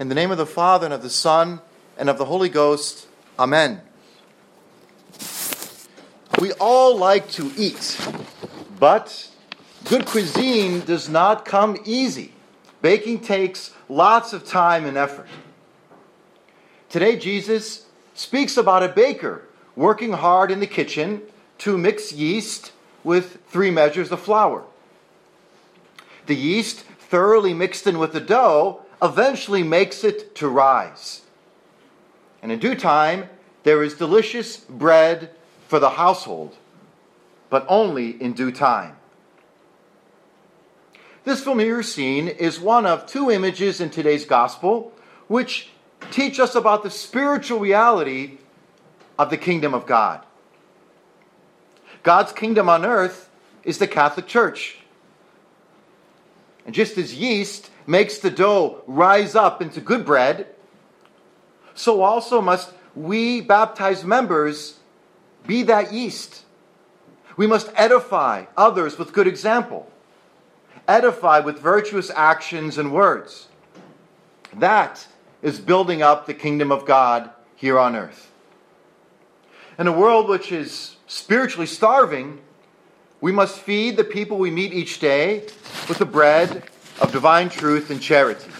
In the name of the Father, and of the Son, and of the Holy Ghost, Amen. We all like to eat, but good cuisine does not come easy. Baking takes lots of time and effort. Today, Jesus speaks about a baker working hard in the kitchen to mix yeast with three measures of flour. The yeast, thoroughly mixed in with the dough, eventually makes it to rise. And in due time, there is delicious bread for the household, but only in due time. This familiar scene is one of two images in today's gospel which teach us about the spiritual reality of the kingdom of God. God's kingdom on earth is the Catholic Church. And just as yeast makes the dough rise up into good bread, so also must we baptized members be that yeast. We must edify others with good example, edify with virtuous actions and words. That is building up the kingdom of God here on earth. In a world which is spiritually starving, we must feed the people we meet each day with the bread of divine truth and charity.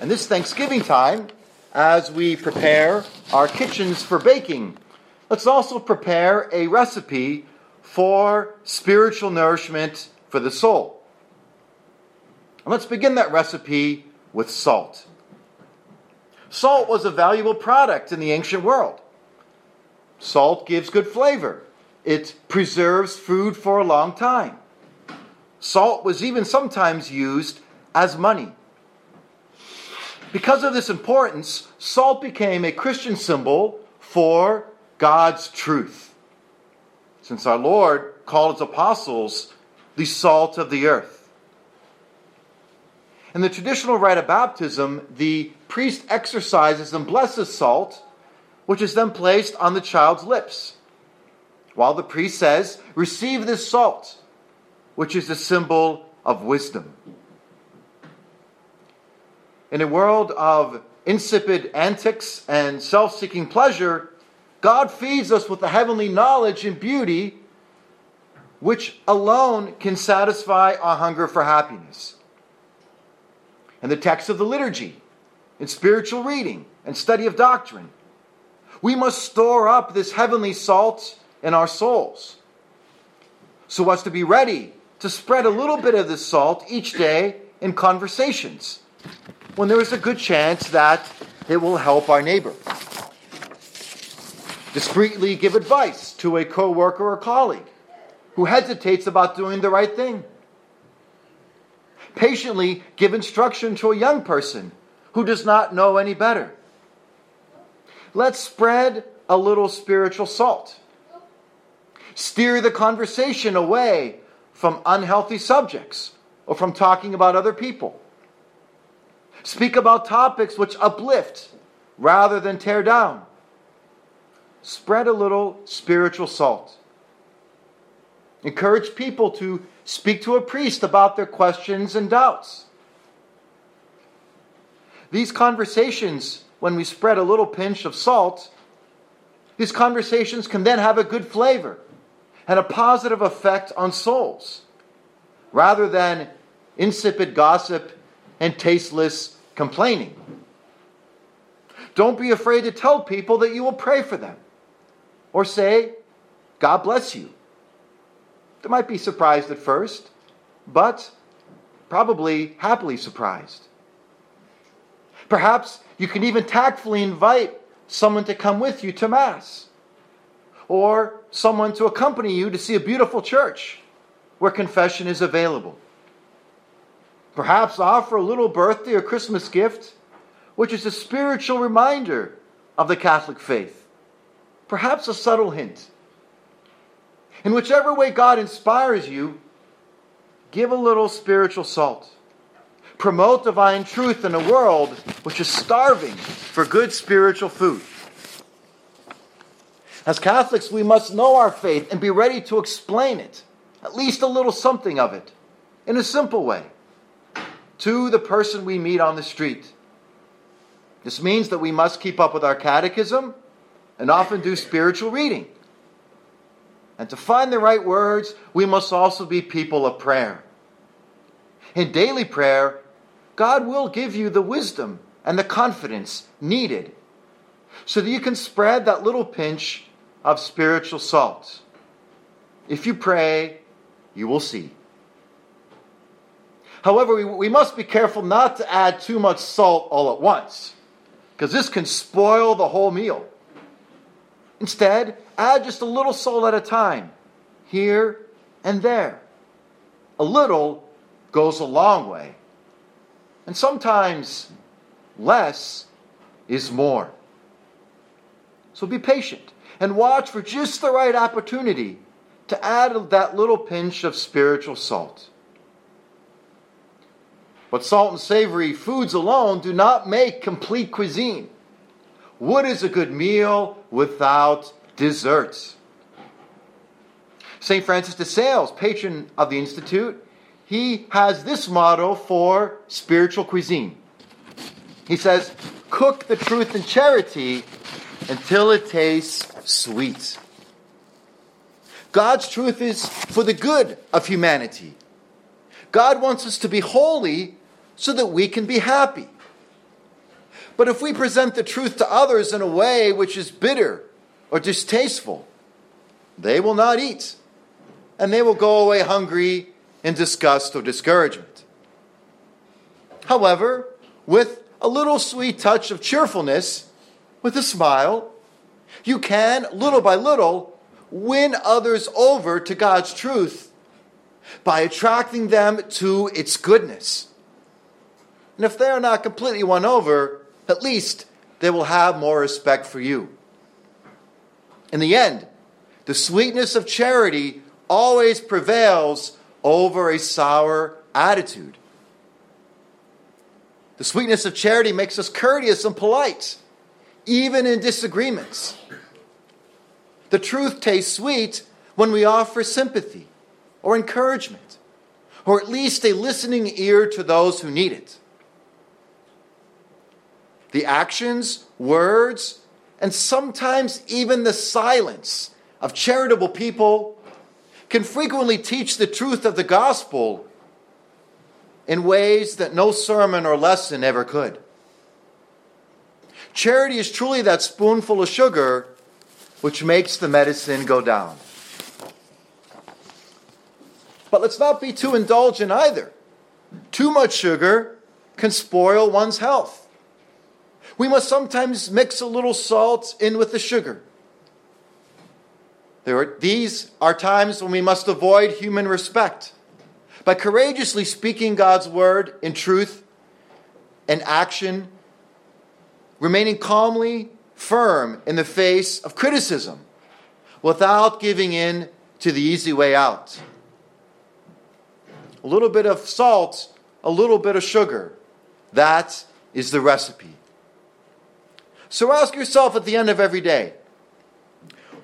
And this Thanksgiving time, as we prepare our kitchens for baking, let's also prepare a recipe for spiritual nourishment for the soul. And let's begin that recipe with salt. Salt was a valuable product in the ancient world. Salt gives good flavor. It preserves food for a long time. Salt was even sometimes used as money. Because of this importance, salt became a Christian symbol for God's truth. Since our Lord called his apostles the salt of the earth. In the traditional rite of baptism, the priest exorcises and blesses salt, which is then placed on the child's lips. While the priest says, Receive this salt, which is a symbol of wisdom. In a world of insipid antics and self seeking pleasure, God feeds us with the heavenly knowledge and beauty which alone can satisfy our hunger for happiness. In the text of the liturgy, in spiritual reading and study of doctrine, we must store up this heavenly salt in our souls so as to be ready to spread a little bit of this salt each day in conversations when there is a good chance that it will help our neighbor. Discreetly give advice to a coworker or colleague who hesitates about doing the right thing. Patiently give instruction to a young person who does not know any better. Let's spread a little spiritual salt. Steer the conversation away from unhealthy subjects or from talking about other people. Speak about topics which uplift rather than tear down. Spread a little spiritual salt. Encourage people to speak to a priest about their questions and doubts. These conversations, when we spread a little pinch of salt, these conversations can then have a good flavor and a positive effect on souls, rather than insipid gossip and tasteless complaining. Don't be afraid to tell people that you will pray for them or say, God bless you. They might be surprised at first, but probably happily surprised. Perhaps you can even tactfully invite someone to come with you to Mass or someone to accompany you to see a beautiful church where confession is available. Perhaps offer a little birthday or Christmas gift, which is a spiritual reminder of the Catholic faith. Perhaps a subtle hint. In whichever way God inspires you, give a little spiritual salt. Promote divine truth in a world which is starving for good spiritual food. As Catholics, we must know our faith and be ready to explain it, at least a little something of it, in a simple way. to the person we meet on the street. This means that we must keep up with our catechism and often do spiritual reading. And to find the right words, we must also be people of prayer. In daily prayer, God will give you the wisdom and the confidence needed so that you can spread that little pinch of spiritual salt. If you pray, you will see. However, we, we must be careful not to add too much salt all at once, because this can spoil the whole meal. Instead, add just a little salt at a time, here and there. A little goes a long way. And sometimes less is more. So be patient and watch for just the right opportunity to add that little pinch of spiritual salt. But salt and savory foods alone do not make complete cuisine. What is a good meal without desserts? St. Francis de Sales, patron of the Institute, he has this motto for spiritual cuisine. He says, Cook the truth in charity until it tastes sweet. God's truth is for the good of humanity. God wants us to be holy so that we can be happy. But if we present the truth to others in a way which is bitter or distasteful, they will not eat, and they will go away hungry in disgust or discouragement. However, with a little sweet touch of cheerfulness, with a smile, you can, little by little, win others over to God's truth by attracting them to its goodness. And if they are not completely won over, at least they will have more respect for you. In the end, the sweetness of charity always prevails over a sour attitude. The sweetness of charity makes us courteous and polite, even in disagreements. The truth tastes sweet when we offer sympathy or encouragement, or at least a listening ear to those who need it. The actions, words, and sometimes even the silence of charitable people can frequently teach the truth of the gospel in ways that no sermon or lesson ever could. Charity is truly that spoonful of sugar which makes the medicine go down. But let's not be too indulgent either. Too much sugar can spoil one's health. We must sometimes mix a little salt in with the sugar. There Are, these are times when we must avoid human respect. By courageously speaking God's word in truth and action, remaining calmly firm in the face of criticism without giving in to the easy way out. A little bit of salt, a little bit of sugar. That is the recipe. So ask yourself at the end of every day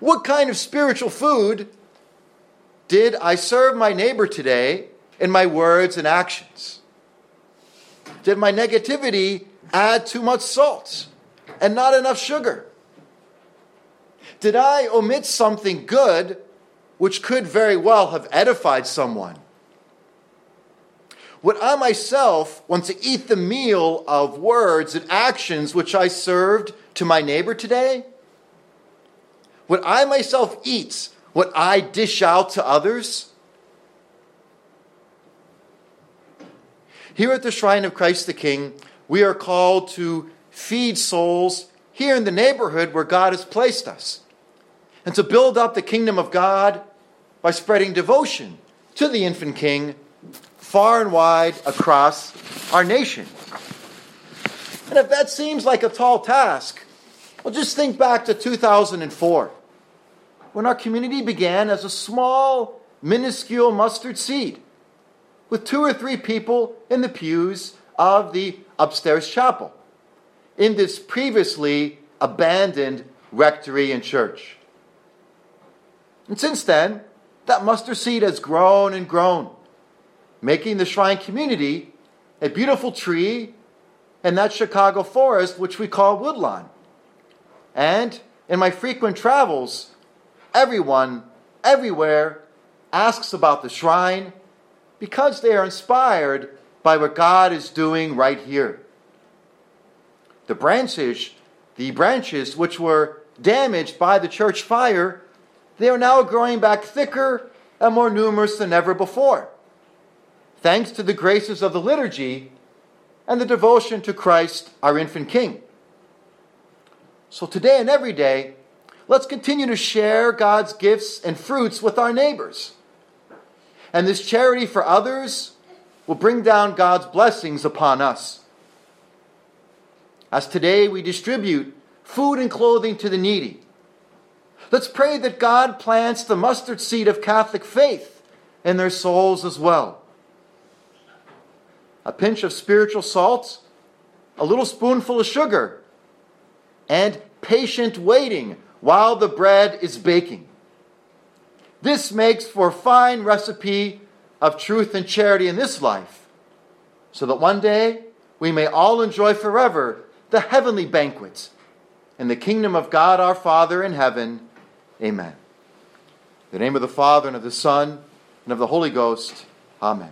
what kind of spiritual food did I serve my neighbor today in my words and actions? Did my negativity add too much salt and not enough sugar? Did I omit something good which could very well have edified someone? Would I myself want to eat the meal of words and actions which I served to my neighbor today? Would I myself eat what I dish out to others? Here at the Shrine of Christ the King, we are called to feed souls here in the neighborhood where God has placed us, and to build up the kingdom of God by spreading devotion to the infant King far and wide across our nation. And if that seems like a tall task, well, just think back to 2004 when our community began as a small, minuscule mustard seed with two or three people in the pews of the upstairs chapel in this previously abandoned rectory and church. And since then, that mustard seed has grown and grown, making the shrine community a beautiful tree in that Chicago forest, which we call Woodlawn. And in my frequent travels, everyone, everywhere, asks about the shrine because they are inspired by what God is doing right here. The branches, the branches which were damaged by the church fire, they are now growing back thicker and more numerous than ever before. Thanks to the graces of the liturgy and the devotion to Christ, our infant King. So today and every day, let's continue to share God's gifts and fruits with our neighbors. And this charity for others will bring down God's blessings upon us. As today we distribute food and clothing to the needy, let's pray that God plants the mustard seed of Catholic faith in their souls as well. A pinch of spiritual salt, a little spoonful of sugar, and patient waiting while the bread is baking. This makes for a fine recipe of truth and charity in this life, so that one day we may all enjoy forever the heavenly banquet in the kingdom of God our Father in heaven. Amen. In the name of the Father, and of the Son, and of the Holy Ghost. Amen.